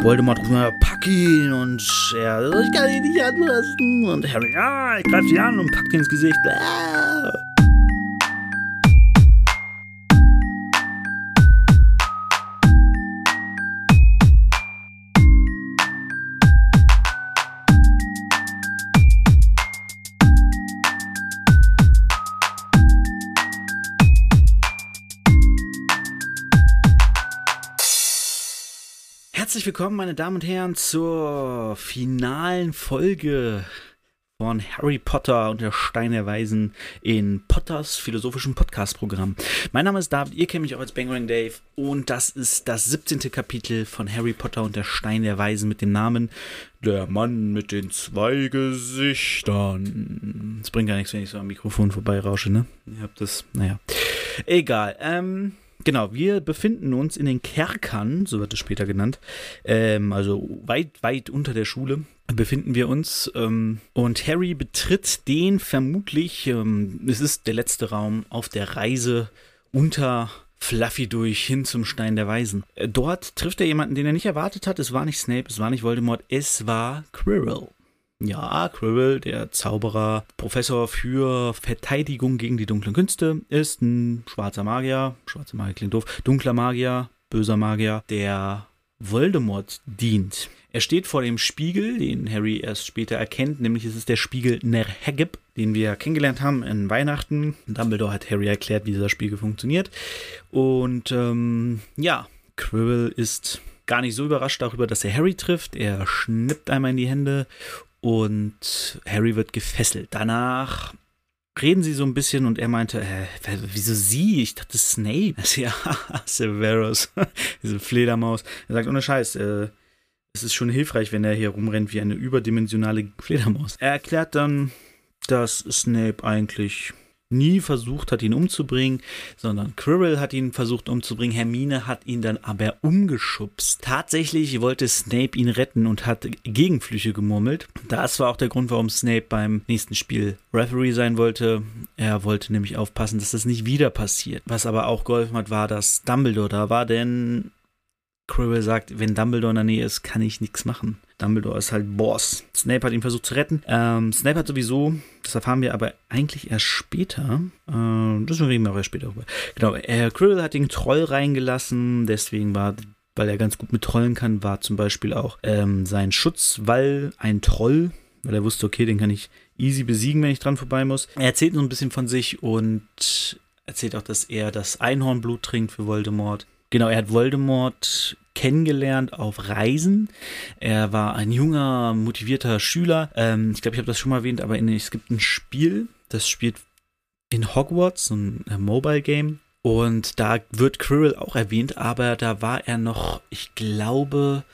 Voldemort ruft mal, pack ihn und er, ich kann ihn nicht anlassen und Harry, ja, ich greif ihn an und packt ihn ins Gesicht. Ah. Willkommen, meine Damen und Herren, zur finalen Folge von Harry Potter und der Stein der Weisen in Potters philosophischem Podcast-Programm. Mein Name ist David, ihr kennt mich auch als Bangering Dave und das ist das 17. Kapitel von Harry Potter und der Stein der Weisen mit dem Namen Der Mann mit den zwei Gesichtern. Es bringt gar nichts, wenn ich so am Mikrofon vorbeirausche, ne? Ihr habt das, naja. Egal, ähm... Genau, wir befinden uns in den Kerkern, so wird es später genannt, ähm, also weit, weit unter der Schule befinden wir uns ähm, und Harry betritt den vermutlich, ähm, es ist der letzte Raum auf der Reise unter Fluffy durch hin zum Stein der Weisen. Äh, dort trifft er jemanden, den er nicht erwartet hat. Es war nicht Snape, es war nicht Voldemort, es war Quirrell. Ja, Quirrell, der Zauberer, Professor für Verteidigung gegen die dunklen Künste, ist ein schwarzer Magier. Schwarzer Magier klingt doof. Dunkler Magier, böser Magier, der Voldemort dient. Er steht vor dem Spiegel, den Harry erst später erkennt, nämlich es ist der Spiegel Nerhegeb, den wir kennengelernt haben in Weihnachten. Dumbledore hat Harry erklärt, wie dieser Spiegel funktioniert. Und ähm, ja, Quirrell ist gar nicht so überrascht darüber, dass er Harry trifft. Er schnippt einmal in die Hände und Harry wird gefesselt. Danach reden sie so ein bisschen und er meinte, äh, wieso sie? Ich dachte Snape. Ja, Severus, diese Fledermaus. Er sagt, ohne Scheiß, äh, es ist schon hilfreich, wenn er hier rumrennt wie eine überdimensionale Fledermaus. Er erklärt dann, dass Snape eigentlich nie versucht hat, ihn umzubringen, sondern Quirrell hat ihn versucht umzubringen. Hermine hat ihn dann aber umgeschubst. Tatsächlich wollte Snape ihn retten und hat Gegenflüche gemurmelt. Das war auch der Grund, warum Snape beim nächsten Spiel Referee sein wollte. Er wollte nämlich aufpassen, dass das nicht wieder passiert. Was aber auch geholfen hat, war, dass Dumbledore da war, denn Quirrell sagt, wenn Dumbledore in der Nähe ist, kann ich nichts machen. Dumbledore ist halt Boss. Snape hat ihn versucht zu retten. Ähm, Snape hat sowieso, das erfahren wir aber eigentlich erst später, äh, das reden wir auch erst später darüber. Genau, äh, Quirrell hat den Troll reingelassen, deswegen war, weil er ganz gut mit Trollen kann, war zum Beispiel auch ähm, sein Schutzwall ein Troll, weil er wusste, okay, den kann ich easy besiegen, wenn ich dran vorbei muss. Er erzählt so ein bisschen von sich und erzählt auch, dass er das Einhornblut trinkt für Voldemort. Genau, er hat Voldemort kennengelernt auf Reisen. Er war ein junger, motivierter Schüler. Ähm, ich glaube, ich habe das schon mal erwähnt, aber in, es gibt ein Spiel, das spielt in Hogwarts, ein äh, Mobile Game. Und da wird Quirrell auch erwähnt, aber da war er noch, ich glaube,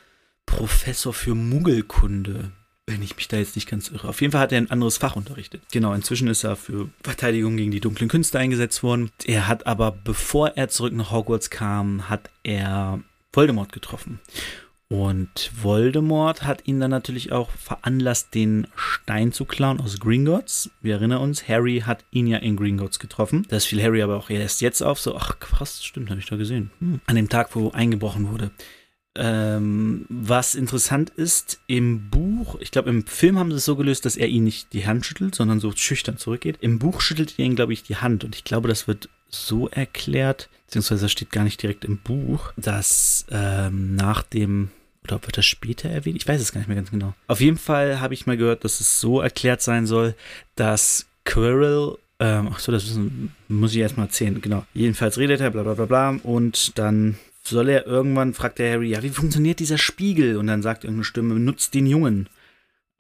Professor für Muggelkunde wenn ich mich da jetzt nicht ganz irre. Auf jeden Fall hat er ein anderes Fach unterrichtet. Genau, inzwischen ist er für Verteidigung gegen die dunklen Künste eingesetzt worden. Er hat aber, bevor er zurück nach Hogwarts kam, hat er Voldemort getroffen. Und Voldemort hat ihn dann natürlich auch veranlasst, den Stein zu klauen aus Gringotts. Wir erinnern uns, Harry hat ihn ja in Gringotts getroffen. Das fiel Harry aber auch erst jetzt auf. So, ach krass, stimmt, habe ich da gesehen. Hm. An dem Tag, wo eingebrochen wurde. Ähm, was interessant ist, im Buch, ich glaube, im Film haben sie es so gelöst, dass er ihn nicht die Hand schüttelt, sondern so schüchtern zurückgeht. Im Buch schüttelt er ihn, glaube ich, die Hand. Und ich glaube, das wird so erklärt, beziehungsweise das steht gar nicht direkt im Buch, dass ähm, nach dem oder wird das später erwähnt? Ich weiß es gar nicht mehr ganz genau. Auf jeden Fall habe ich mal gehört, dass es so erklärt sein soll, dass Quirrell, ähm, ach so, das muss ich erstmal erzählen, genau. Jedenfalls redet er, bla bla bla bla, und dann soll er irgendwann, fragt der Harry, ja, wie funktioniert dieser Spiegel? Und dann sagt irgendeine Stimme, nutzt den Jungen.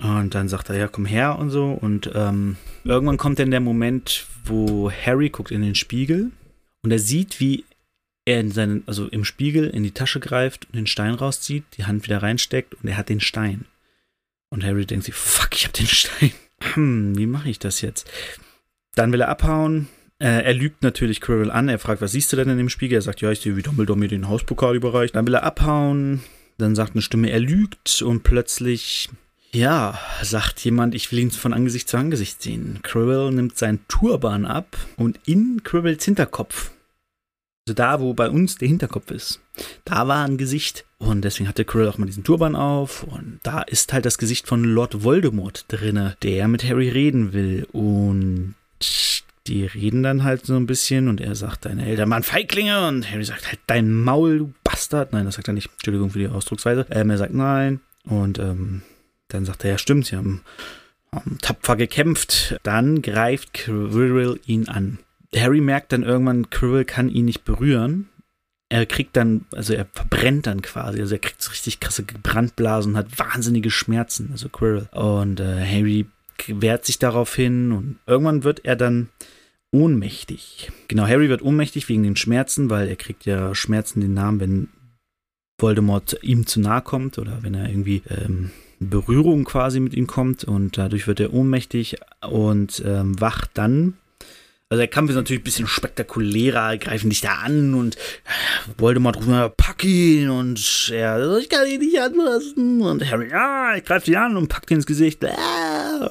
Und dann sagt er, ja, komm her und so. Und ähm, irgendwann kommt dann der Moment, wo Harry guckt in den Spiegel und er sieht, wie er in seinen, also im Spiegel in die Tasche greift und den Stein rauszieht, die Hand wieder reinsteckt und er hat den Stein. Und Harry denkt sich, fuck, ich hab den Stein. Hm, wie mache ich das jetzt? Dann will er abhauen, er lügt natürlich Quirrell an. Er fragt, was siehst du denn in dem Spiegel? Er sagt, ja, ich sehe, wie Dumbledore mir den Hauspokal überreicht. Dann will er abhauen. Dann sagt eine Stimme, er lügt. Und plötzlich, ja, sagt jemand, ich will ihn von Angesicht zu Angesicht sehen. Quirrell nimmt seinen Turban ab und in Quirrells Hinterkopf Also da, wo bei uns der Hinterkopf ist, da war ein Gesicht. Und deswegen hatte Quirrell auch mal diesen Turban auf. Und da ist halt das Gesicht von Lord Voldemort drinne, der mit Harry reden will. Und die reden dann halt so ein bisschen und er sagt, deine Eltern waren Feiglinge und Harry sagt halt, dein Maul, du Bastard. Nein, das sagt er nicht. Entschuldigung für die Ausdrucksweise. Ähm, er sagt nein und ähm, dann sagt er, ja stimmt, sie haben, haben tapfer gekämpft. Dann greift Quirrell ihn an. Harry merkt dann irgendwann, Quirrell kann ihn nicht berühren. Er kriegt dann, also er verbrennt dann quasi, also er kriegt so richtig krasse Brandblasen und hat wahnsinnige Schmerzen, also Quirrell. Und äh, Harry wehrt sich darauf hin und irgendwann wird er dann ohnmächtig. Genau, Harry wird ohnmächtig wegen den Schmerzen, weil er kriegt ja Schmerzen den Namen, wenn Voldemort ihm zu nahe kommt oder wenn er irgendwie ähm, Berührung quasi mit ihm kommt und dadurch wird er ohnmächtig und ähm, wacht dann also der Kampf ist natürlich ein bisschen spektakulärer, greifen dich da an und Voldemort ruft mal, pack ihn und er, ich kann ihn nicht anlassen und Harry, ja, ich greife dich an und packt ihn ins Gesicht. Ah.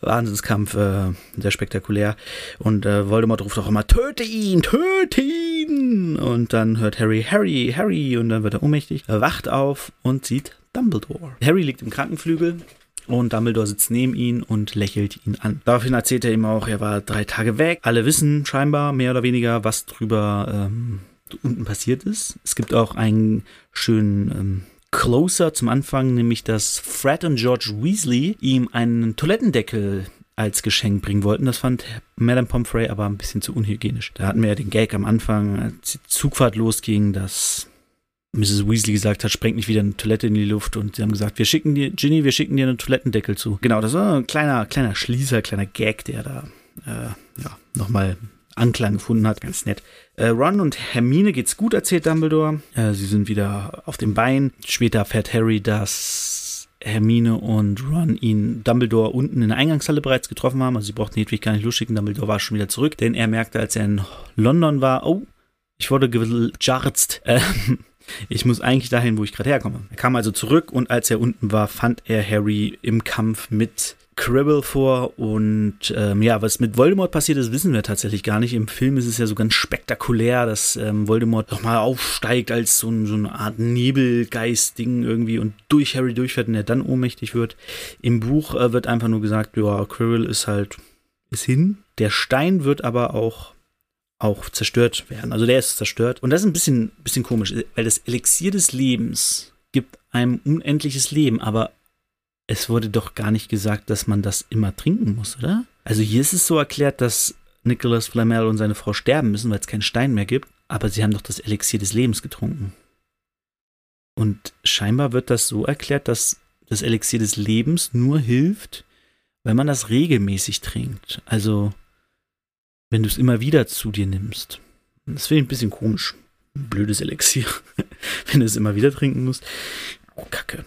Wahnsinnskampf, äh, sehr spektakulär. Und äh, Voldemort ruft auch immer, töte ihn, töte ihn! Und dann hört Harry, Harry, Harry und dann wird er ohnmächtig, er wacht auf und sieht Dumbledore. Harry liegt im Krankenflügel und Dumbledore sitzt neben ihn und lächelt ihn an. Daraufhin erzählt er ihm auch, er war drei Tage weg. Alle wissen scheinbar mehr oder weniger, was drüber ähm, unten passiert ist. Es gibt auch einen schönen ähm, Closer zum Anfang, nämlich dass Fred und George Weasley ihm einen Toilettendeckel als Geschenk bringen wollten. Das fand Madame Pomfrey aber ein bisschen zu unhygienisch. Da hatten wir ja den Gag am Anfang, als die Zugfahrt losging, dass Mrs. Weasley gesagt hat, sprengt nicht wieder eine Toilette in die Luft und sie haben gesagt, wir schicken dir, Ginny, wir schicken dir einen Toilettendeckel zu. Genau, das war ein kleiner, kleiner Schließer, kleiner Gag, der da äh, ja, nochmal Anklang gefunden hat. Ganz nett. Äh, Ron und Hermine geht's gut, erzählt Dumbledore. Äh, sie sind wieder auf dem Bein. Später erfährt Harry, dass Hermine und Ron ihn Dumbledore unten in der Eingangshalle bereits getroffen haben. Also sie brauchten Hedwig gar nicht losschicken. Dumbledore war schon wieder zurück, denn er merkte, als er in London war, oh, ich wurde gejarzt. Ähm, ich muss eigentlich dahin, wo ich gerade herkomme. Er kam also zurück und als er unten war, fand er Harry im Kampf mit Cribble vor und ähm, ja, was mit Voldemort passiert ist, wissen wir tatsächlich gar nicht. Im Film ist es ja so ganz spektakulär, dass ähm, Voldemort nochmal aufsteigt als so, so, eine Art Nebelgeist-Ding irgendwie und durch Harry durchfährt und er dann ohnmächtig wird. Im Buch äh, wird einfach nur gesagt, ja, Quirrell ist halt, ist hin. Der Stein wird aber auch auch zerstört werden. Also der ist zerstört. Und das ist ein bisschen, bisschen komisch, weil das Elixier des Lebens gibt einem unendliches Leben, aber es wurde doch gar nicht gesagt, dass man das immer trinken muss, oder? Also hier ist es so erklärt, dass Nicholas Flamel und seine Frau sterben müssen, weil es keinen Stein mehr gibt, aber sie haben doch das Elixier des Lebens getrunken. Und scheinbar wird das so erklärt, dass das Elixier des Lebens nur hilft, wenn man das regelmäßig trinkt. Also wenn du es immer wieder zu dir nimmst. Das finde ich ein bisschen komisch. Blödes Elixier, wenn du es immer wieder trinken musst. Oh, Kacke.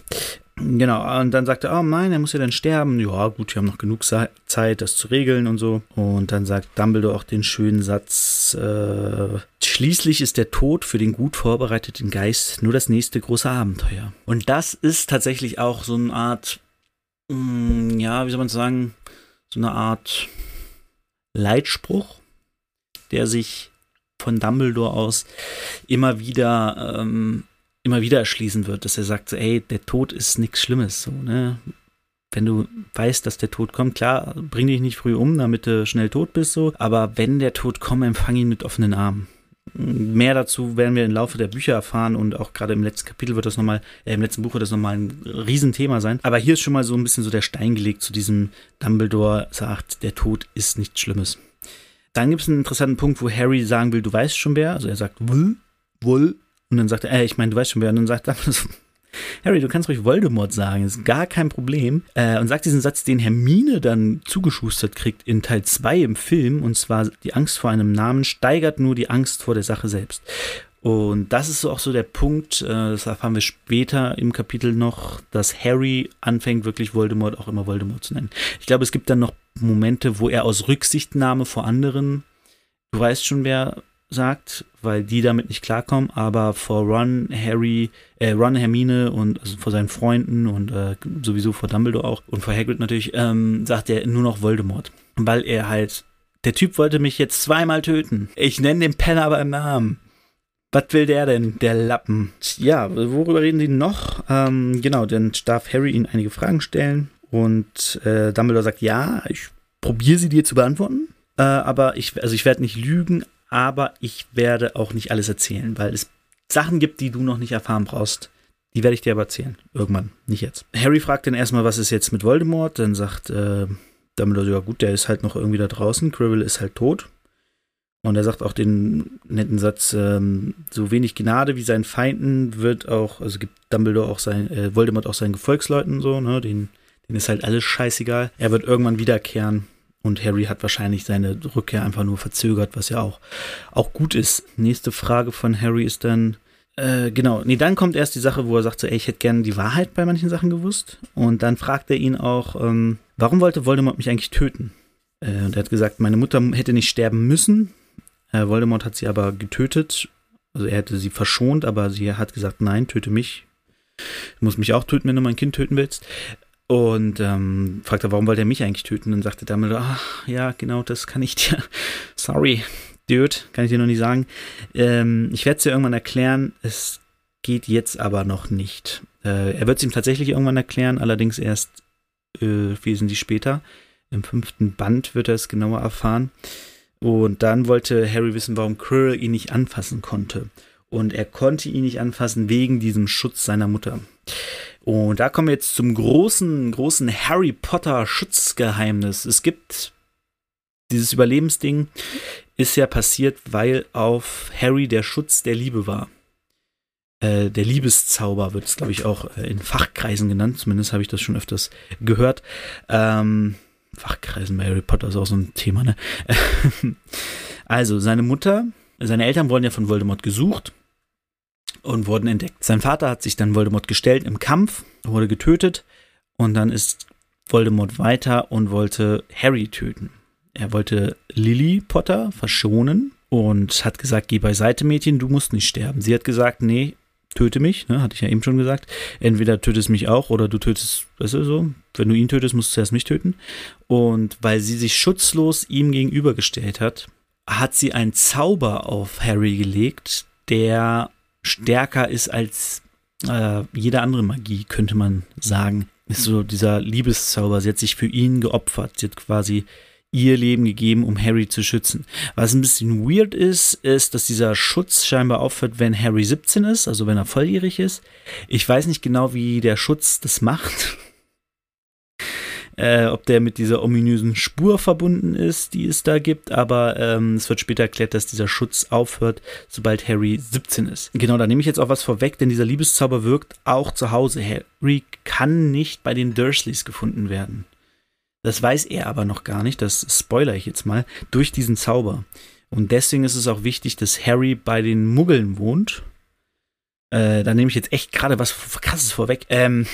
Genau, und dann sagt er, oh nein, er muss ja dann sterben. Ja, gut, wir haben noch genug Zeit, das zu regeln und so. Und dann sagt Dumbledore auch den schönen Satz, äh, schließlich ist der Tod für den gut vorbereiteten Geist nur das nächste große Abenteuer. Und das ist tatsächlich auch so eine Art, mh, mm, ja, wie soll man sagen, so eine Art Leitspruch, der sich von Dumbledore aus immer wieder, ähm, immer wieder erschließen wird, dass er sagt, ey, der Tod ist nichts Schlimmes, so, ne? Wenn du weißt, dass der Tod kommt, klar, bring dich nicht früh um, damit du schnell tot bist, so, aber wenn der Tod kommt, empfang ihn mit offenen Armen. Mehr dazu werden wir im Laufe der Bücher erfahren und auch gerade im letzten Kapitel wird das nochmal, äh, im letzten Buch wird das nochmal ein Riesenthema sein. Aber hier ist schon mal so ein bisschen so der Stein gelegt zu diesem Dumbledore sagt, der Tod ist nichts Schlimmes. Dann gibt es einen interessanten Punkt, wo Harry sagen will, du weißt schon wer. Also er sagt, wohl, wohl. Und dann sagt er, äh, ich meine, du weißt schon wer. Und dann sagt Dumbledore, Harry, du kannst ruhig Voldemort sagen, ist gar kein Problem. Äh, und sagt diesen Satz, den Hermine dann zugeschustert kriegt in Teil 2 im Film, und zwar die Angst vor einem Namen steigert nur die Angst vor der Sache selbst. Und das ist auch so der Punkt, äh, das erfahren wir später im Kapitel noch, dass Harry anfängt, wirklich Voldemort auch immer Voldemort zu nennen. Ich glaube, es gibt dann noch Momente, wo er aus Rücksichtnahme vor anderen, du weißt schon, wer sagt, weil die damit nicht klarkommen, aber vor Ron, Harry, äh, Ron, Hermine und also vor seinen Freunden und äh, sowieso vor Dumbledore auch und vor Hagrid natürlich, ähm, sagt er nur noch Voldemort, weil er halt Der Typ wollte mich jetzt zweimal töten. Ich nenne den Penner beim Namen. Was will der denn, der Lappen? Ja, worüber reden die noch? Ähm, genau, dann darf Harry ihnen einige Fragen stellen und äh, Dumbledore sagt, ja, ich probiere sie dir zu beantworten, äh, aber ich, also ich werde nicht lügen, aber ich werde auch nicht alles erzählen, weil es Sachen gibt, die du noch nicht erfahren brauchst. Die werde ich dir aber erzählen. Irgendwann, nicht jetzt. Harry fragt dann erstmal, was ist jetzt mit Voldemort? Dann sagt äh, Dumbledore, ja gut, der ist halt noch irgendwie da draußen. Quirrell ist halt tot. Und er sagt auch den netten Satz, ähm, so wenig Gnade wie seinen Feinden wird auch, also gibt Dumbledore auch sein, äh, Voldemort auch seinen Gefolgsleuten so, ne, den, denen ist halt alles scheißegal. Er wird irgendwann wiederkehren und Harry hat wahrscheinlich seine Rückkehr einfach nur verzögert, was ja auch, auch gut ist. Nächste Frage von Harry ist dann, äh, genau, nee, dann kommt erst die Sache, wo er sagt so, ey, ich hätte gerne die Wahrheit bei manchen Sachen gewusst. Und dann fragt er ihn auch, ähm, warum wollte Voldemort mich eigentlich töten? Äh, und er hat gesagt, meine Mutter hätte nicht sterben müssen, äh, Voldemort hat sie aber getötet. Also er hätte sie verschont, aber sie hat gesagt, nein, töte mich. Du musst mich auch töten, wenn du mein Kind töten willst. Und ähm, fragt er, warum wollte er mich eigentlich töten? Und sagte Dumbledore, ach, ja, genau, das kann ich dir. Sorry, Dude, kann ich dir noch nicht sagen. Ähm, ich werde es dir irgendwann erklären. Es geht jetzt aber noch nicht. Äh, er wird es ihm tatsächlich irgendwann erklären, allerdings erst äh, wesentlich später. Im fünften Band wird er es genauer erfahren. Und dann wollte Harry wissen, warum Quirrell ihn nicht anfassen konnte. Und er konnte ihn nicht anfassen wegen diesem Schutz seiner Mutter. Und da kommen wir jetzt zum großen, großen Harry Potter Schutzgeheimnis. Es gibt dieses Überlebensding, ist ja passiert, weil auf Harry der Schutz der Liebe war. Äh, der Liebeszauber wird es, glaube ich, auch äh, in Fachkreisen genannt. Zumindest habe ich das schon öfters gehört. Ähm, Fachkreisen bei Harry Potter ist auch so ein Thema, ne? also, seine Mutter, seine Eltern wurden ja von Voldemort gesucht und wurden entdeckt. Sein Vater hat sich dann Voldemort gestellt im Kampf, wurde getötet und dann ist Voldemort weiter und wollte Harry töten. Er wollte Lily Potter verschonen und hat gesagt, geh beiseite, Mädchen, du musst nicht sterben. Sie hat gesagt, nee, töte mich, ne, hatte ich ja eben schon gesagt. Entweder tötest mich auch oder du tötest, weißt du so, wenn du ihn tötest, musst du zuerst mich töten. Und weil sie sich schutzlos ihm gegenübergestellt hat, hat sie einen Zauber auf Harry gelegt, der stärker ist als äh, jede andere Magie, könnte man sagen. Ist so dieser Liebeszauber. Sie hat sich für ihn geopfert. Sie hat quasi ihr Leben gegeben, um Harry zu schützen. Was ein bisschen weird ist, ist, dass dieser Schutz scheinbar aufhört, wenn Harry 17 ist, also wenn er volljährig ist. Ich weiß nicht genau, wie der Schutz das macht. Äh, ob der mit dieser ominösen Spur verbunden ist, die es da gibt, aber ähm, es wird später erklärt, dass dieser Schutz aufhört, sobald Harry 17 ist. Genau, da nehme ich jetzt auch was vorweg, denn dieser Liebeszauber wirkt auch zu Hause. Harry kann nicht bei den Dursleys gefunden werden. Das weiß er aber noch gar nicht, das spoiler ich jetzt mal, durch diesen Zauber. Und deswegen ist es auch wichtig, dass Harry bei den Muggeln wohnt. Äh, da nehme ich jetzt echt gerade was krasses vorweg. Ähm,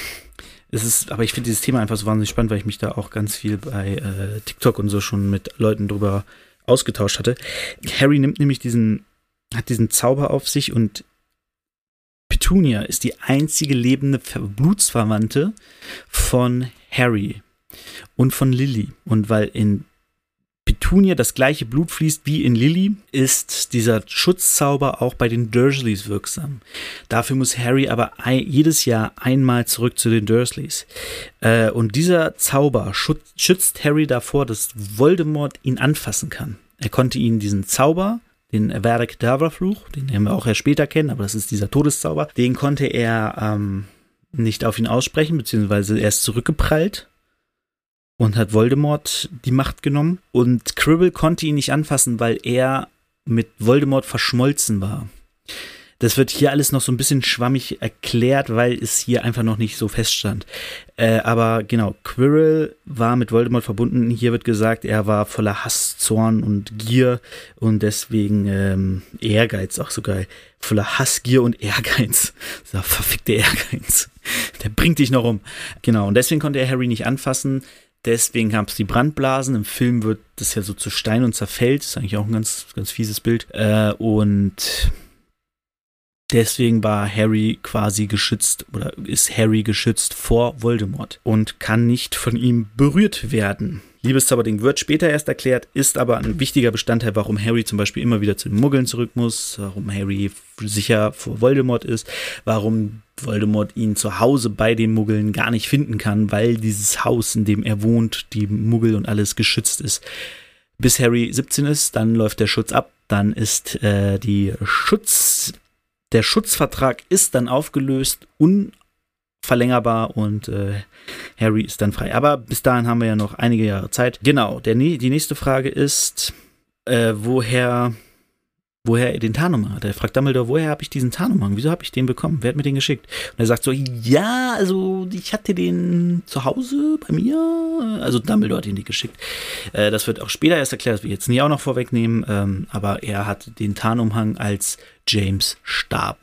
es ist, aber ich finde dieses Thema einfach so wahnsinnig spannend, weil ich mich da auch ganz viel bei äh, TikTok und so schon mit Leuten drüber ausgetauscht hatte. Harry nimmt nämlich diesen, hat diesen Zauber auf sich und Petunia ist die einzige lebende Blutsverwandte von Harry und von Lily. Und weil in Petunia das gleiche Blut fließt wie in Lily, ist dieser Schutzzauber auch bei den Dursleys wirksam. Dafür muss Harry aber jedes Jahr einmal zurück zu den Dursleys. Äh, und dieser Zauber schützt Harry davor, dass Voldemort ihn anfassen kann. Er konnte ihn diesen Zauber, den Avada Fluch, den wir auch erst später kennen, aber das ist dieser Todeszauber, den konnte er ähm, nicht auf ihn aussprechen, beziehungsweise er ist zurückgeprallt und hat Voldemort die Macht genommen. Und Cribble konnte ihn nicht anfassen, weil er mit Voldemort verschmolzen war. Das wird hier alles noch so ein bisschen schwammig erklärt, weil es hier einfach noch nicht so feststand. Äh, aber genau, Quirrell war mit Voldemort verbunden. Hier wird gesagt, er war voller Hass, Zorn und Gier und deswegen ähm, Ehrgeiz, auch so geil. Voller Hass, Gier und Ehrgeiz. So, verfickte Ehrgeiz. Der bringt dich noch um. Genau, und deswegen konnte er Harry nicht anfassen. Deswegen gab es die Brandblasen. Im Film wird das ja so zu Stein und zerfällt. Ist eigentlich auch ein ganz, ganz fieses Bild. Äh, und Deswegen war Harry quasi geschützt oder ist Harry geschützt vor Voldemort und kann nicht von ihm berührt werden. Liebeszauberding wird später erst erklärt, ist aber ein wichtiger Bestandteil, warum Harry zum Beispiel immer wieder zu den Muggeln zurück muss, warum Harry sicher vor Voldemort ist, warum Voldemort ihn zu Hause bei den Muggeln gar nicht finden kann, weil dieses Haus, in dem er wohnt, die Muggel und alles geschützt ist. Bis Harry 17 ist, dann läuft der Schutz ab, dann ist äh, die Schutz, der Schutzvertrag ist dann aufgelöst, unverlängerbar und äh, Harry ist dann frei. Aber bis dahin haben wir ja noch einige Jahre Zeit. Genau, der, die nächste Frage ist, äh, woher woher er den Tarnumhang hat. Er fragt Dumbledore, woher habe ich diesen Tarnumhang? Wieso habe ich den bekommen? Wer hat mir den geschickt? Und er sagt so, ja, also ich hatte den zu Hause bei mir. Also Dumbledore hat ihn nicht geschickt. Äh, das wird auch später erst erklärt, das will ich jetzt nie auch noch vorwegnehmen. Ähm, aber er hat den Tarnumhang als James starb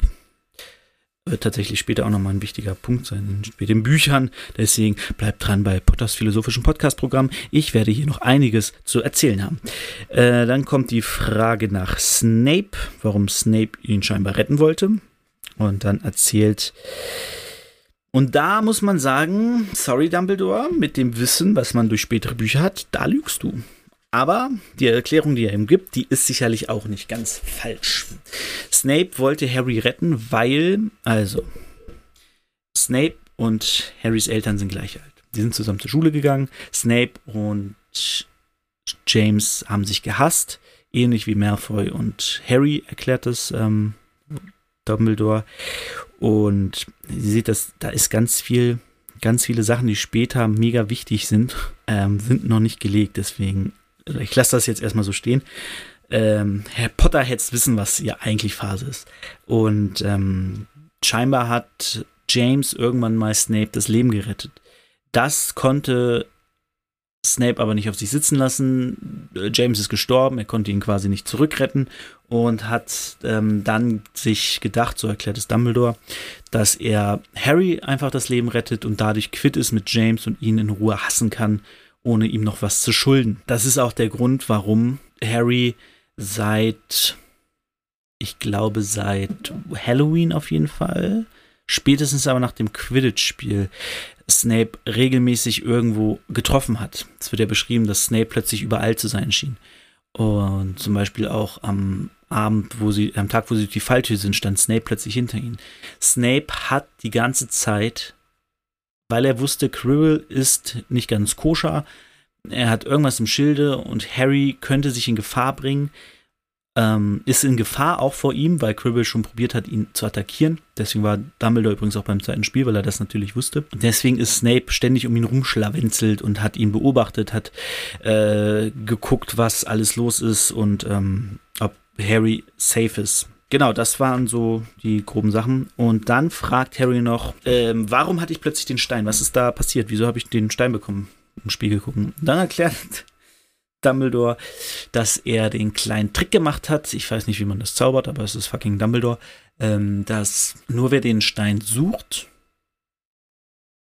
wird tatsächlich später auch nochmal ein wichtiger Punkt sein mit den Büchern. Deswegen bleibt dran bei Potters philosophischen Podcast-Programm. Ich werde hier noch einiges zu erzählen haben. Äh, dann kommt die Frage nach Snape, warum Snape ihn scheinbar retten wollte. Und dann erzählt. Und da muss man sagen, sorry Dumbledore, mit dem Wissen, was man durch spätere Bücher hat, da lügst du. Aber die Erklärung, die er ihm gibt, die ist sicherlich auch nicht ganz falsch. Snape wollte Harry retten, weil, also, Snape und Harrys Eltern sind gleich alt. Die sind zusammen zur Schule gegangen. Snape und James haben sich gehasst, ähnlich wie Malfoy und Harry erklärt es ähm, Dumbledore. Und ihr seht, das, da ist ganz viel, ganz viele Sachen, die später mega wichtig sind, ähm, sind noch nicht gelegt. Deswegen ich lasse das jetzt erstmal so stehen. Ähm, Herr Potter hätte wissen, was hier eigentlich Phase ist. Und ähm, scheinbar hat James irgendwann mal Snape das Leben gerettet. Das konnte Snape aber nicht auf sich sitzen lassen. James ist gestorben, er konnte ihn quasi nicht zurückretten und hat ähm, dann sich gedacht, so erklärt es Dumbledore, dass er Harry einfach das Leben rettet und dadurch quitt ist mit James und ihn in Ruhe hassen kann ohne ihm noch was zu schulden. Das ist auch der Grund, warum Harry seit, ich glaube, seit Halloween auf jeden Fall, spätestens aber nach dem Quidditch-Spiel, Snape regelmäßig irgendwo getroffen hat. Es wird ja beschrieben, dass Snape plötzlich überall zu sein schien. Und zum Beispiel auch am Abend, wo sie, am Tag, wo sie durch die Falltür sind, stand Snape plötzlich hinter ihnen. Snape hat die ganze Zeit weil er wusste, Quirrell ist nicht ganz koscher. Er hat irgendwas im Schilde und Harry könnte sich in Gefahr bringen. Ähm, ist in Gefahr auch vor ihm, weil Quirrell schon probiert hat, ihn zu attackieren. Deswegen war Dumbledore übrigens auch beim zweiten Spiel, weil er das natürlich wusste. Und deswegen ist Snape ständig um ihn rumschlawenzelt und hat ihn beobachtet, hat äh, geguckt, was alles los ist und ähm, ob Harry safe ist. Genau, das waren so die groben Sachen. Und dann fragt Harry noch, ähm, warum hatte ich plötzlich den Stein? Was ist da passiert? Wieso habe ich den Stein bekommen? Im Spiegel gucken. Dann erklärt Dumbledore, dass er den kleinen Trick gemacht hat. Ich weiß nicht, wie man das zaubert, aber es ist fucking Dumbledore. Ähm, dass nur wer den Stein sucht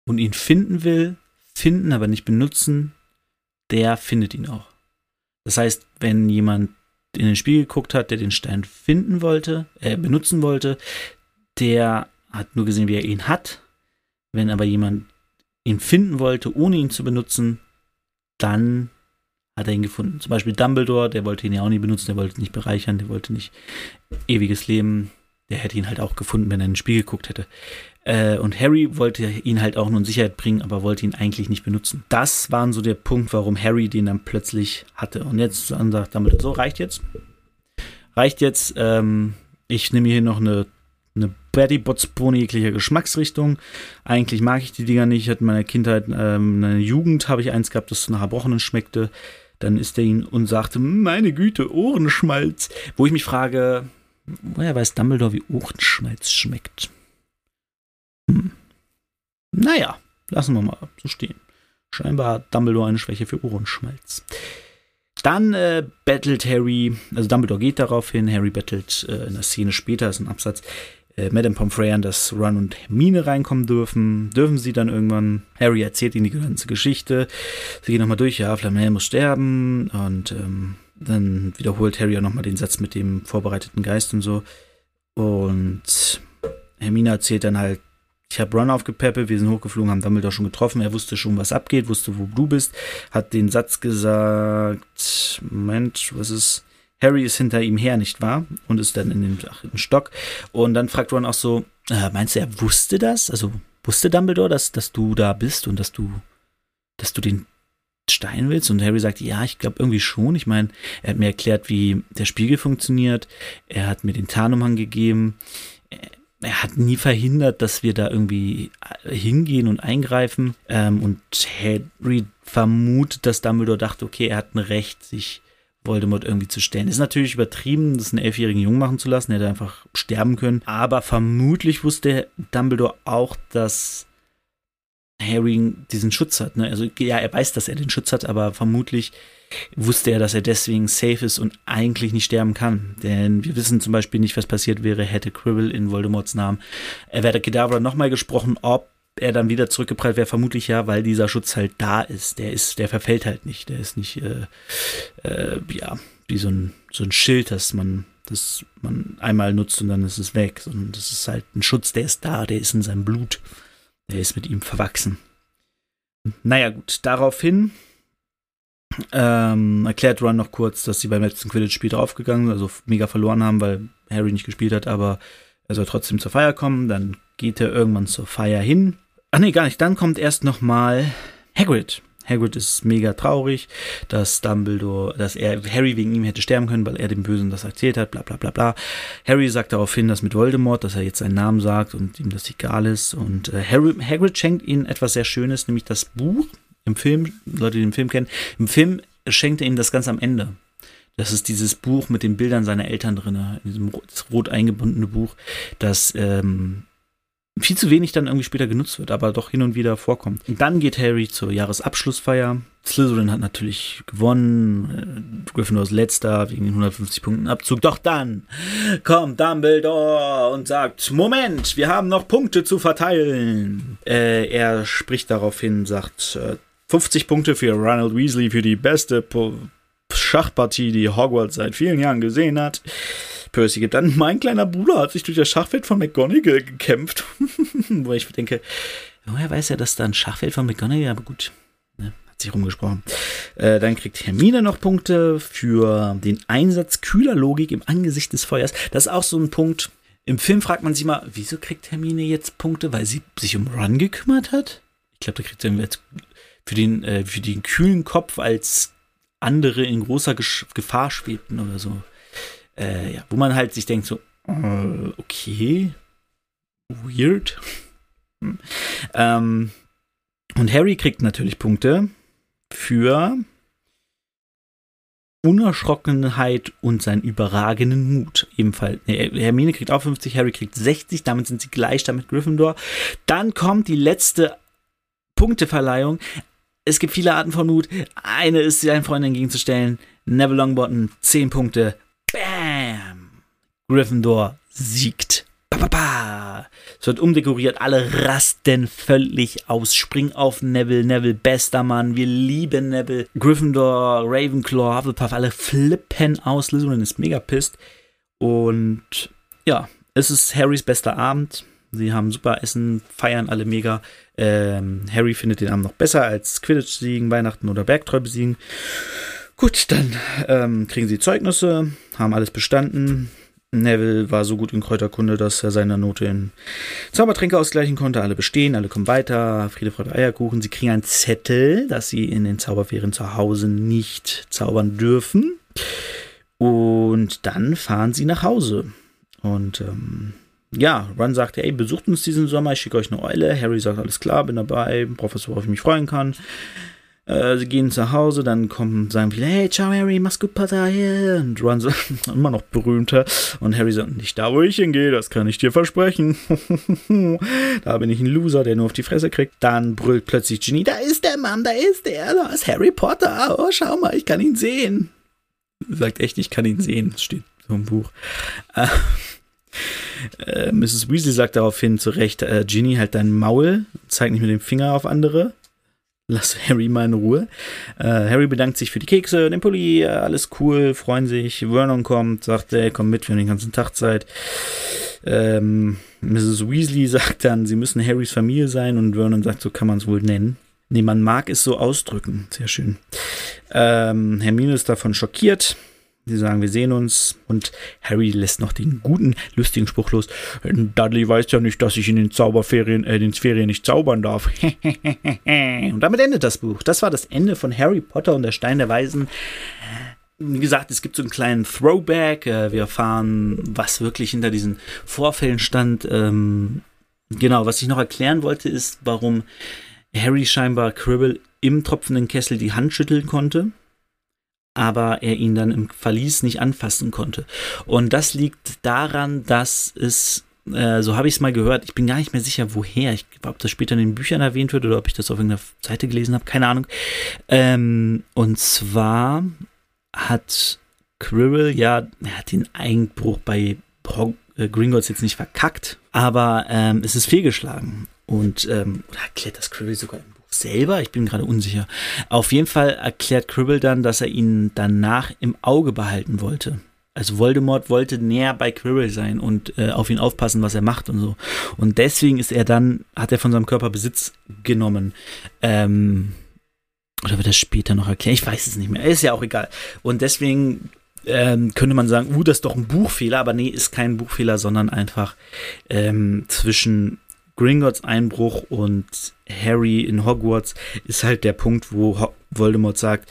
und ihn finden will, finden, aber nicht benutzen, der findet ihn auch. Das heißt, wenn jemand in den Spiegel geguckt hat, der den Stein finden wollte, äh, benutzen wollte, der hat nur gesehen, wie er ihn hat. Wenn aber jemand ihn finden wollte, ohne ihn zu benutzen, dann hat er ihn gefunden. Zum Beispiel Dumbledore, der wollte ihn ja auch nicht benutzen, der wollte nicht bereichern, der wollte nicht ewiges Leben. Der hätte ihn halt auch gefunden, wenn er in den Spiegel geguckt hätte. Äh, und Harry wollte ihn halt auch nur in Sicherheit bringen, aber wollte ihn eigentlich nicht benutzen. Das war so der Punkt, warum Harry den dann plötzlich hatte. Und jetzt sagt damit, so reicht jetzt. Reicht jetzt. Ähm, ich nehme hier noch eine, eine Betty Botsbone jeglicher Geschmacksrichtung. Eigentlich mag ich die Dinger nicht. Ich hatte in meiner Kindheit, ähm, in meiner Jugend habe ich eins gehabt, das nach Erbrochenen schmeckte. Dann ist er ihn und sagte, meine Güte, Ohrenschmalz. Wo ich mich frage, woher weiß Dumbledore, wie Ohrenschmalz schmeckt? Hm. Naja, lassen wir mal so stehen. Scheinbar hat Dumbledore eine Schwäche für Ohrenschmalz. Dann äh, battelt Harry, also Dumbledore geht darauf hin, Harry battelt äh, in der Szene später, ist ein Absatz, äh, Madame Pomfrey an, dass Ron und Hermine reinkommen dürfen. Dürfen sie dann irgendwann, Harry erzählt ihnen die ganze Geschichte. Sie gehen nochmal durch, ja, Flamel muss sterben und ähm, dann wiederholt Harry auch nochmal den Satz mit dem vorbereiteten Geist und so. Und Hermine erzählt dann halt, ich habe Ron aufgepäppelt, wir sind hochgeflogen, haben Dumbledore schon getroffen, er wusste schon, was abgeht, wusste, wo du bist, hat den Satz gesagt, Moment, was ist, Harry ist hinter ihm her, nicht wahr? Und ist dann in den, ach, in den Stock. Und dann fragt Ron auch so, äh, meinst du, er wusste das? Also wusste Dumbledore, dass, dass du da bist und dass du, dass du den Stein willst? Und Harry sagt, ja, ich glaube irgendwie schon. Ich meine, er hat mir erklärt, wie der Spiegel funktioniert. Er hat mir den Tarnumhang gegeben er hat nie verhindert, dass wir da irgendwie äh, hingehen und eingreifen. Ähm, und Harry vermutet, dass Dumbledore dachte, okay, er hat ein Recht, sich Voldemort irgendwie zu stellen. Ist natürlich übertrieben, das einen elfjährigen Jungen machen zu lassen. Er hätte einfach sterben können. Aber vermutlich wusste Dumbledore auch, dass Harry diesen Schutz hat. Ne? Also ja, er weiß, dass er den Schutz hat, aber vermutlich wusste er, dass er deswegen safe ist und eigentlich nicht sterben kann. Denn wir wissen zum Beispiel nicht, was passiert wäre, hätte Quirrell in Voldemorts Namen Er wäre Kedavra nochmal gesprochen, ob er dann wieder zurückgeprallt wäre, vermutlich ja, weil dieser Schutz halt da ist. Der ist, der verfällt halt nicht. Der ist nicht, äh, äh, ja, wie so ein, so ein Schild, das man, das man einmal nutzt und dann ist es weg. Sondern das ist halt ein Schutz, der ist da, der ist in seinem Blut. Der ist mit ihm verwachsen. Naja, gut, daraufhin ähm, erklärt Ron noch kurz, dass sie beim letzten Quidditch-Spiel draufgegangen sind, also mega verloren haben, weil Harry nicht gespielt hat, aber er soll trotzdem zur Feier kommen. Dann geht er irgendwann zur Feier hin. Ach nee, gar nicht. Dann kommt erst noch mal Hagrid. Hagrid ist mega traurig, dass Dumbledore, dass er Harry wegen ihm hätte sterben können, weil er dem Bösen das erzählt hat, bla bla bla bla. Harry sagt darauf hin, dass mit Voldemort, dass er jetzt seinen Namen sagt und ihm das egal ist. Und äh, Harry, Hagrid schenkt ihnen etwas sehr Schönes, nämlich das Buch im Film, Leute, die den Film kennen, im Film schenkt er ihm das ganz am Ende. Das ist dieses Buch mit den Bildern seiner Eltern drin, in diesem rot eingebundene Buch, das ähm, viel zu wenig dann irgendwie später genutzt wird, aber doch hin und wieder vorkommt. Und dann geht Harry zur Jahresabschlussfeier. Slytherin hat natürlich gewonnen. Äh, Gryffindor ist letzter wegen den 150 Punkten Abzug. Doch dann kommt Dumbledore und sagt: Moment, wir haben noch Punkte zu verteilen. Äh, er spricht daraufhin, sagt: äh, 50 Punkte für Ronald Weasley für die beste Schachpartie, die Hogwarts seit vielen Jahren gesehen hat. Percy gibt dann, mein kleiner Bruder hat sich durch das Schachfeld von McGonagall gekämpft. Wo ich denke, woher weiß er, dass da ein Schachfeld von McGonagall, aber gut, ne, hat sich rumgesprochen. Äh, dann kriegt Hermine noch Punkte für den Einsatz kühler Logik im Angesicht des Feuers. Das ist auch so ein Punkt. Im Film fragt man sich mal, wieso kriegt Hermine jetzt Punkte, weil sie sich um Ron gekümmert hat? Ich glaube, da kriegt sie jetzt für den, äh, für den kühlen Kopf, als andere in großer Gesch Gefahr schwebten oder so. Äh, ja, wo man halt sich denkt, so, äh, okay, weird. Hm. Ähm, und Harry kriegt natürlich Punkte für Unerschrockenheit und seinen überragenden Mut. Ebenfalls. Hermine kriegt auch 50, Harry kriegt 60, damit sind sie gleich damit Gryffindor. Dann kommt die letzte Punkteverleihung es gibt viele Arten von Mut. Eine ist, seinen Freunden entgegenzustellen. Neville Longbottom, 10 Punkte. Bam! Gryffindor siegt. Ba, ba, ba. Es wird umdekoriert, alle rasten völlig aus, springen auf Neville, Neville, bester Mann, wir lieben Neville, Gryffindor, Ravenclaw, Hufflepuff, alle flippen aus, Slytherin ist mega pisst und ja, es ist Harrys bester Abend, Sie haben super Essen, feiern alle mega. Ähm, Harry findet den Abend noch besser als Quidditch siegen, Weihnachten oder Bergtreu besiegen. Gut, dann ähm, kriegen sie Zeugnisse, haben alles bestanden. Neville war so gut in Kräuterkunde, dass er seine Note in Zaubertränke ausgleichen konnte. Alle bestehen, alle kommen weiter. Friede, Freude, Eierkuchen. Sie kriegen einen Zettel, dass sie in den Zauberferien zu Hause nicht zaubern dürfen. Und dann fahren sie nach Hause. Und ähm, ja, Ron sagte, ey, besucht uns diesen Sommer, ich schicke euch eine Eule. Harry sagt, alles klar, bin dabei, Professor, worauf ich mich freuen kann. Äh, sie gehen zu Hause, dann kommen, sagen viele, hey, ciao Harry, mach's gut, Potter, hier. Und Ron sagt, immer noch berühmter. Und Harry sagt, nicht da, wo ich hingehe, das kann ich dir versprechen. da bin ich ein Loser, der nur auf die Fresse kriegt. Dann brüllt plötzlich Ginny, da ist der Mann, da ist der, da ist Harry Potter. Oh, schau mal, ich kann ihn sehen. Sagt echt, ich kann ihn sehen, das steht so im Buch. Äh, äh, Mrs. Weasley sagt daraufhin zu Recht, äh, Ginny, halt dein Maul, zeig nicht mit dem Finger auf andere. Lass Harry mal in Ruhe. Äh, Harry bedankt sich für die Kekse, den Pulli, äh, alles cool, freuen sich. Vernon kommt, sagt, ey, komm mit, wir haben den ganzen Tag Zeit. Ähm, Mrs. Weasley sagt dann, sie müssen Harrys Familie sein und Vernon sagt, so kann man es wohl nennen. Nee, man mag es so ausdrücken. Sehr schön. Ähm, Hermine ist davon schockiert. Sie sagen, wir sehen uns. Und Harry lässt noch den guten, lustigen Spruch los. Dudley weiß ja nicht, dass ich in den Zauberferien, äh, den Ferien nicht zaubern darf. und damit endet das Buch. Das war das Ende von Harry Potter und der Stein der Weisen. Wie gesagt, es gibt so einen kleinen Throwback. Äh, wir erfahren, was wirklich hinter diesen Vorfällen stand. Ähm, genau, was ich noch erklären wollte, ist, warum Harry scheinbar Cribble im tropfenden Kessel die Hand schütteln konnte aber er ihn dann im Verlies nicht anfassen konnte. Und das liegt daran, dass es, äh, so habe ich es mal gehört, ich bin gar nicht mehr sicher, woher, ich ob das später in den Büchern erwähnt wird oder ob ich das auf irgendeiner Seite gelesen habe, keine Ahnung. Ähm, und zwar hat Quirrell ja, er hat den Einbruch bei Hog äh, Gringotts jetzt nicht verkackt, aber ähm, es ist fehlgeschlagen. Und, ähm, oder erklärt das Quirrell sogar im selber, ich bin gerade unsicher. Auf jeden Fall erklärt Cribble dann, dass er ihn danach im Auge behalten wollte. Also Voldemort wollte näher bei Quirrell sein und äh, auf ihn aufpassen, was er macht und so. Und deswegen ist er dann, hat er von seinem Körper Besitz genommen. Ähm, oder wird das später noch erklären? Ich weiß es nicht mehr. Ist ja auch egal. Und deswegen ähm, könnte man sagen, uh, das ist doch ein Buchfehler, aber nee, ist kein Buchfehler, sondern einfach ähm, zwischen Gringotts Einbruch und Harry in Hogwarts ist halt der Punkt, wo Ho Voldemort sagt,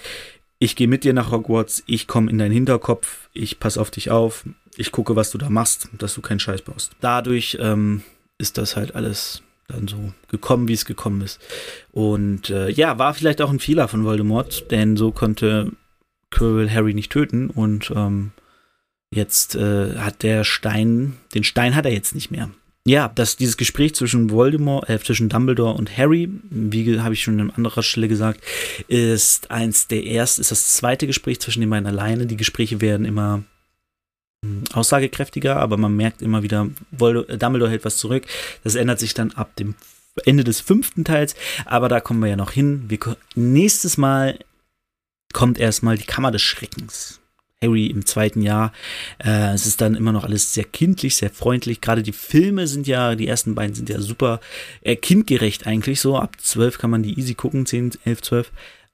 ich gehe mit dir nach Hogwarts, ich komme in deinen Hinterkopf, ich passe auf dich auf, ich gucke, was du da machst, dass du keinen Scheiß baust. Dadurch ähm, ist das halt alles dann so gekommen, wie es gekommen ist. Und äh, ja, war vielleicht auch ein Fehler von Voldemort, denn so konnte Quirrell Harry nicht töten und ähm, jetzt äh, hat der Stein, den Stein hat er jetzt nicht mehr ja, dass dieses Gespräch zwischen Voldemort, äh, zwischen Dumbledore und Harry, wie habe ich schon an anderer Stelle gesagt, ist eins der ersten, ist das zweite Gespräch zwischen den beiden alleine. Die Gespräche werden immer hm, aussagekräftiger, aber man merkt immer wieder, äh, Dumbledore hält was zurück. Das ändert sich dann ab dem Ende des fünften Teils, aber da kommen wir ja noch hin. Wir, nächstes Mal kommt erstmal die Kammer des Schreckens. Harry im zweiten Jahr. Äh, es ist dann immer noch alles sehr kindlich, sehr freundlich. Gerade die Filme sind ja, die ersten beiden sind ja super äh, kindgerecht eigentlich so. Ab zwölf kann man die easy gucken, zehn, elf, zwölf.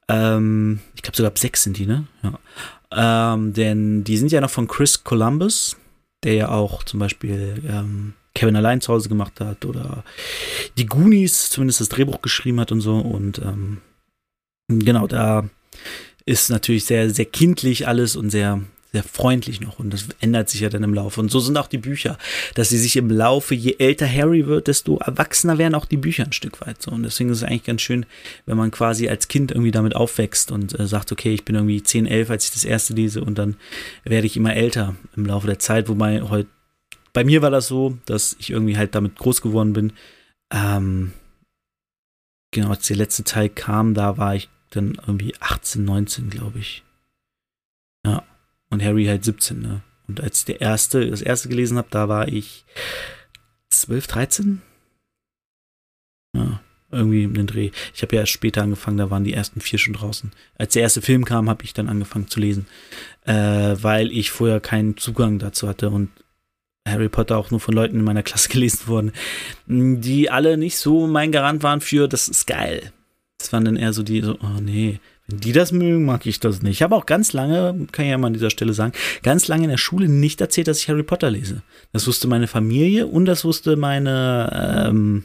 Ähm, ich glaube sogar ab sechs sind die, ne? Ja. Ähm, denn die sind ja noch von Chris Columbus, der ja auch zum Beispiel ähm, Kevin allein zu Hause gemacht hat oder die Goonies zumindest das Drehbuch geschrieben hat und so. Und ähm, genau, da ist natürlich sehr, sehr kindlich alles und sehr, sehr freundlich noch. Und das ändert sich ja dann im Laufe. Und so sind auch die Bücher, dass sie sich im Laufe, je älter Harry wird, desto erwachsener werden auch die Bücher ein Stück weit. So. Und deswegen ist es eigentlich ganz schön, wenn man quasi als Kind irgendwie damit aufwächst und äh, sagt, okay, ich bin irgendwie 10, 11, als ich das erste lese und dann werde ich immer älter im Laufe der Zeit. Wobei heute, bei mir war das so, dass ich irgendwie halt damit groß geworden bin. Ähm, genau, als der letzte Teil kam, da war ich dann irgendwie 18, 19, glaube ich. Ja. Und Harry halt 17, ne? Und als der erste, das erste gelesen habe, da war ich 12, 13? Ja, irgendwie um den Dreh. Ich habe ja erst später angefangen, da waren die ersten vier schon draußen. Als der erste Film kam, habe ich dann angefangen zu lesen, äh, weil ich vorher keinen Zugang dazu hatte und Harry Potter auch nur von Leuten in meiner Klasse gelesen worden, die alle nicht so mein Garant waren für, das ist geil. Das waren dann eher so die, so, oh nee, wenn die das mögen, mag ich das nicht. Ich habe auch ganz lange, kann ich ja mal an dieser Stelle sagen, ganz lange in der Schule nicht erzählt, dass ich Harry Potter lese. Das wusste meine Familie und das wusste meine ähm,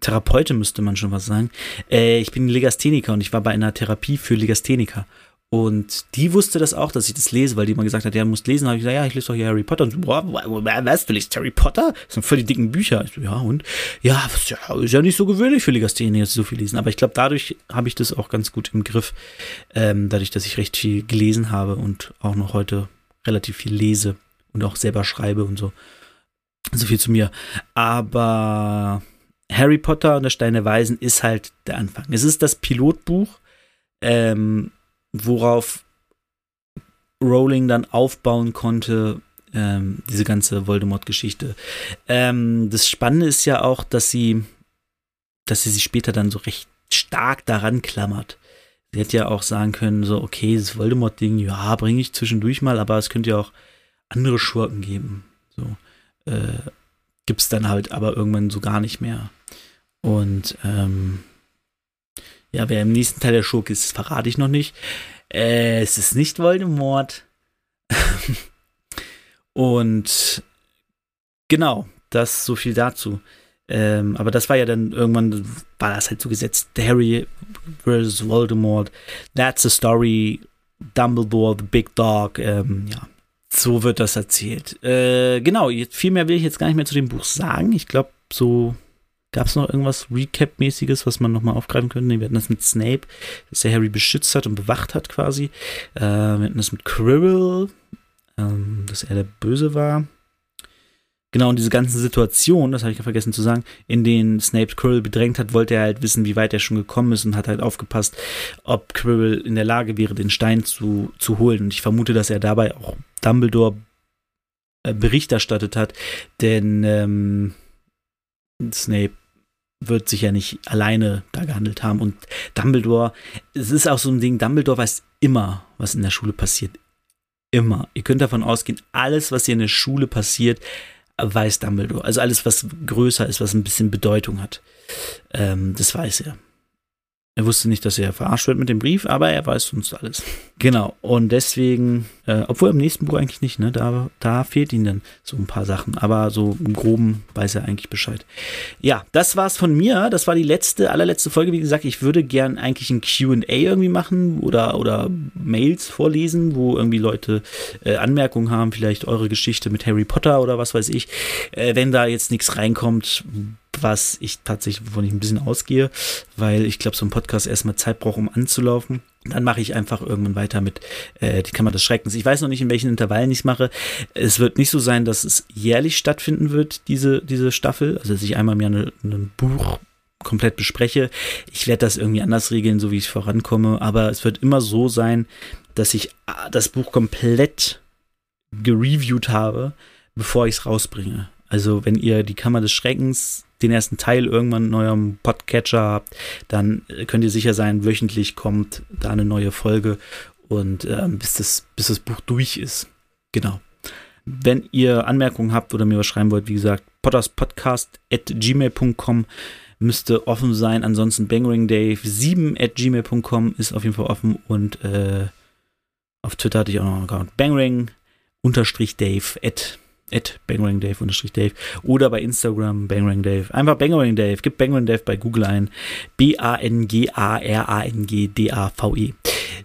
Therapeutin, müsste man schon was sagen. Äh, ich bin Legastheniker und ich war bei einer Therapie für Legastheniker. Und die wusste das auch, dass ich das lese, weil die immer gesagt hat, ja, musst lesen. habe ich gesagt, ja, ich lese doch hier Harry Potter. Und so, boah, was, du liest Harry Potter? Das sind voll die dicken Bücher. Ich so, ja, und? Ja, ist ja nicht so gewöhnlich für Legastheniker, dass sie so viel lesen. Aber ich glaube, dadurch habe ich das auch ganz gut im Griff. Ähm, dadurch, dass ich recht viel gelesen habe und auch noch heute relativ viel lese und auch selber schreibe und so. So viel zu mir. Aber Harry Potter und der Stein der Weisen ist halt der Anfang. Es ist das Pilotbuch. Ähm, worauf Rowling dann aufbauen konnte, ähm, diese ganze Voldemort-Geschichte. Ähm, das Spannende ist ja auch, dass sie, dass sie sich später dann so recht stark daran klammert. Sie hätte ja auch sagen können, so, okay, das Voldemort-Ding, ja, bringe ich zwischendurch mal, aber es könnte ja auch andere Schurken geben. So, äh, gibt es dann halt aber irgendwann so gar nicht mehr. Und ähm, ja, wer im nächsten Teil der Schurke ist, verrate ich noch nicht. Äh, es ist nicht Voldemort. Und genau, das so viel dazu. Ähm, aber das war ja dann irgendwann, war das halt so gesetzt, Harry versus Voldemort, that's the story, Dumbledore, the big dog, ähm, ja, so wird das erzählt. Äh, genau, viel mehr will ich jetzt gar nicht mehr zu dem Buch sagen. Ich glaube, so gab es noch irgendwas Recap-mäßiges, was man nochmal aufgreifen könnte. Wir hatten das mit Snape, dass der Harry beschützt hat und bewacht hat quasi. Äh, wir hatten das mit Quirrell, ähm, dass er der Böse war. Genau, und diese ganzen Situationen, das habe ich ja vergessen zu sagen, in denen Snape Quirrell bedrängt hat, wollte er halt wissen, wie weit er schon gekommen ist und hat halt aufgepasst, ob Quirrell in der Lage wäre, den Stein zu, zu holen. Und ich vermute, dass er dabei auch Dumbledore äh, Bericht erstattet hat, denn ähm, Snape wird sich ja nicht alleine da gehandelt haben. Und Dumbledore, es ist auch so ein Ding, Dumbledore weiß immer, was in der Schule passiert. Immer. Ihr könnt davon ausgehen, alles, was hier in der Schule passiert, weiß Dumbledore. Also alles, was größer ist, was ein bisschen Bedeutung hat. Ähm, das weiß er. Er wusste nicht, dass er verarscht wird mit dem Brief, aber er weiß sonst alles. Genau. Und deswegen, äh, obwohl im nächsten Buch eigentlich nicht, ne? Da, da fehlt ihm dann so ein paar Sachen. Aber so im Groben weiß er eigentlich Bescheid. Ja, das war's von mir. Das war die letzte, allerletzte Folge. Wie gesagt, ich würde gern eigentlich ein QA irgendwie machen oder, oder Mails vorlesen, wo irgendwie Leute äh, Anmerkungen haben, vielleicht eure Geschichte mit Harry Potter oder was weiß ich. Äh, wenn da jetzt nichts reinkommt, was ich tatsächlich, wovon ich ein bisschen ausgehe, weil ich glaube, so ein Podcast erstmal Zeit braucht, um anzulaufen. Dann mache ich einfach irgendwann weiter mit äh, die Kammer des Schreckens. Ich weiß noch nicht, in welchen Intervallen ich es mache. Es wird nicht so sein, dass es jährlich stattfinden wird, diese, diese Staffel. Also, dass ich einmal im ein Buch komplett bespreche. Ich werde das irgendwie anders regeln, so wie ich vorankomme. Aber es wird immer so sein, dass ich äh, das Buch komplett gereviewt habe, bevor ich es rausbringe. Also, wenn ihr die Kammer des Schreckens den ersten Teil irgendwann in eurem Podcatcher habt, dann könnt ihr sicher sein, wöchentlich kommt da eine neue Folge und äh, bis, das, bis das Buch durch ist. Genau. Wenn ihr Anmerkungen habt oder mir was schreiben wollt, wie gesagt, potterspodcast at gmail.com müsste offen sein. Ansonsten bangringdave7 at gmail.com ist auf jeden Fall offen und äh, auf Twitter hatte ich auch noch einen Account. bangring unterstrich at bangrangdave-dave oder bei Instagram bangrangdave. Einfach bangrangdave. Gib bangrangdave bei Google ein. B-A-N-G-A-R-A-N-G-D-A-V-E.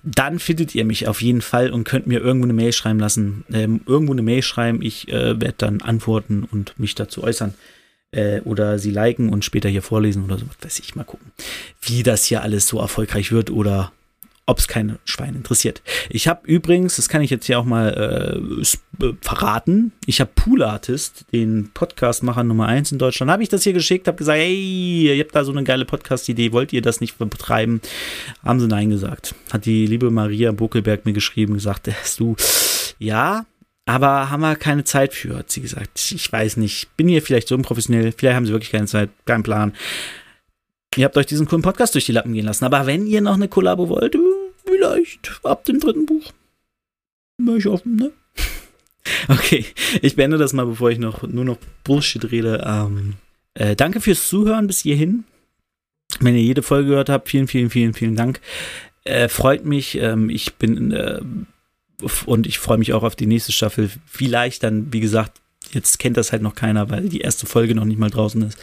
Dann findet ihr mich auf jeden Fall und könnt mir irgendwo eine Mail schreiben lassen. Ähm, irgendwo eine Mail schreiben. Ich äh, werde dann antworten und mich dazu äußern äh, oder sie liken und später hier vorlesen oder so, weiß ich, mal gucken, wie das hier alles so erfolgreich wird oder ob es keine Schweine interessiert. Ich habe übrigens, das kann ich jetzt hier auch mal äh, äh verraten, ich habe Pool Artist, den Podcastmacher Nummer 1 in Deutschland, habe ich das hier geschickt, habe gesagt, hey, ihr habt da so eine geile Podcast-Idee, wollt ihr das nicht betreiben? Haben sie Nein gesagt. Hat die liebe Maria Buckelberg mir geschrieben, gesagt, du, ja, aber haben wir keine Zeit für, hat sie gesagt. Ich weiß nicht, bin hier vielleicht so unprofessionell, vielleicht haben sie wirklich keine Zeit, keinen Plan. Ihr habt euch diesen coolen Podcast durch die Lappen gehen lassen. Aber wenn ihr noch eine Kollabo wollt, äh, vielleicht ab dem dritten Buch. Wäre ich offen, ne? Okay, ich beende das mal, bevor ich noch nur noch Bullshit rede. Ähm, äh, danke fürs Zuhören bis hierhin. Wenn ihr jede Folge gehört habt, vielen, vielen, vielen, vielen Dank. Äh, freut mich. Ähm, ich bin äh, und ich freue mich auch auf die nächste Staffel. Vielleicht dann, wie gesagt, jetzt kennt das halt noch keiner, weil die erste Folge noch nicht mal draußen ist.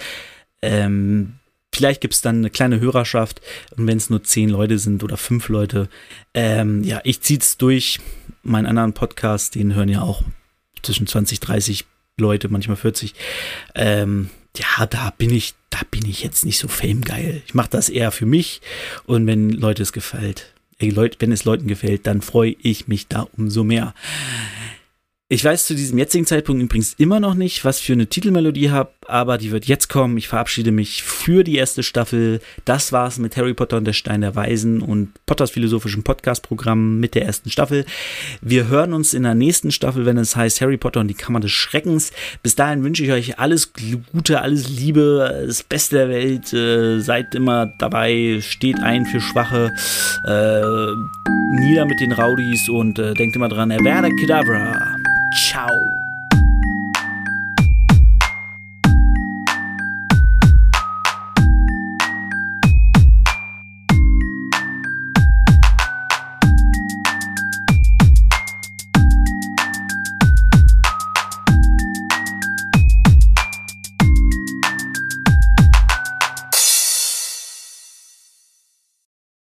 Ähm, Vielleicht gibt es dann eine kleine Hörerschaft und wenn es nur zehn Leute sind oder fünf Leute, ähm, ja, ich ziehe es durch. Meinen anderen Podcast, den hören ja auch zwischen 20, 30 Leute, manchmal 40. Ähm, ja, da bin ich, da bin ich jetzt nicht so famegeil. Ich mache das eher für mich und wenn Leute es gefällt, äh, wenn es Leuten gefällt, dann freue ich mich da umso mehr. Ich weiß zu diesem jetzigen Zeitpunkt übrigens immer noch nicht, was für eine Titelmelodie habe, aber die wird jetzt kommen. Ich verabschiede mich für die erste Staffel. Das war's mit Harry Potter und der Stein der Weisen und Potters philosophischem Podcast-Programm mit der ersten Staffel. Wir hören uns in der nächsten Staffel, wenn es heißt Harry Potter und die Kammer des Schreckens. Bis dahin wünsche ich euch alles Gute, alles Liebe, das Beste der Welt. Äh, seid immer dabei, steht ein für Schwache. Äh, nieder mit den Rowdies und äh, denkt immer dran, er werde Kedavra. Ciao.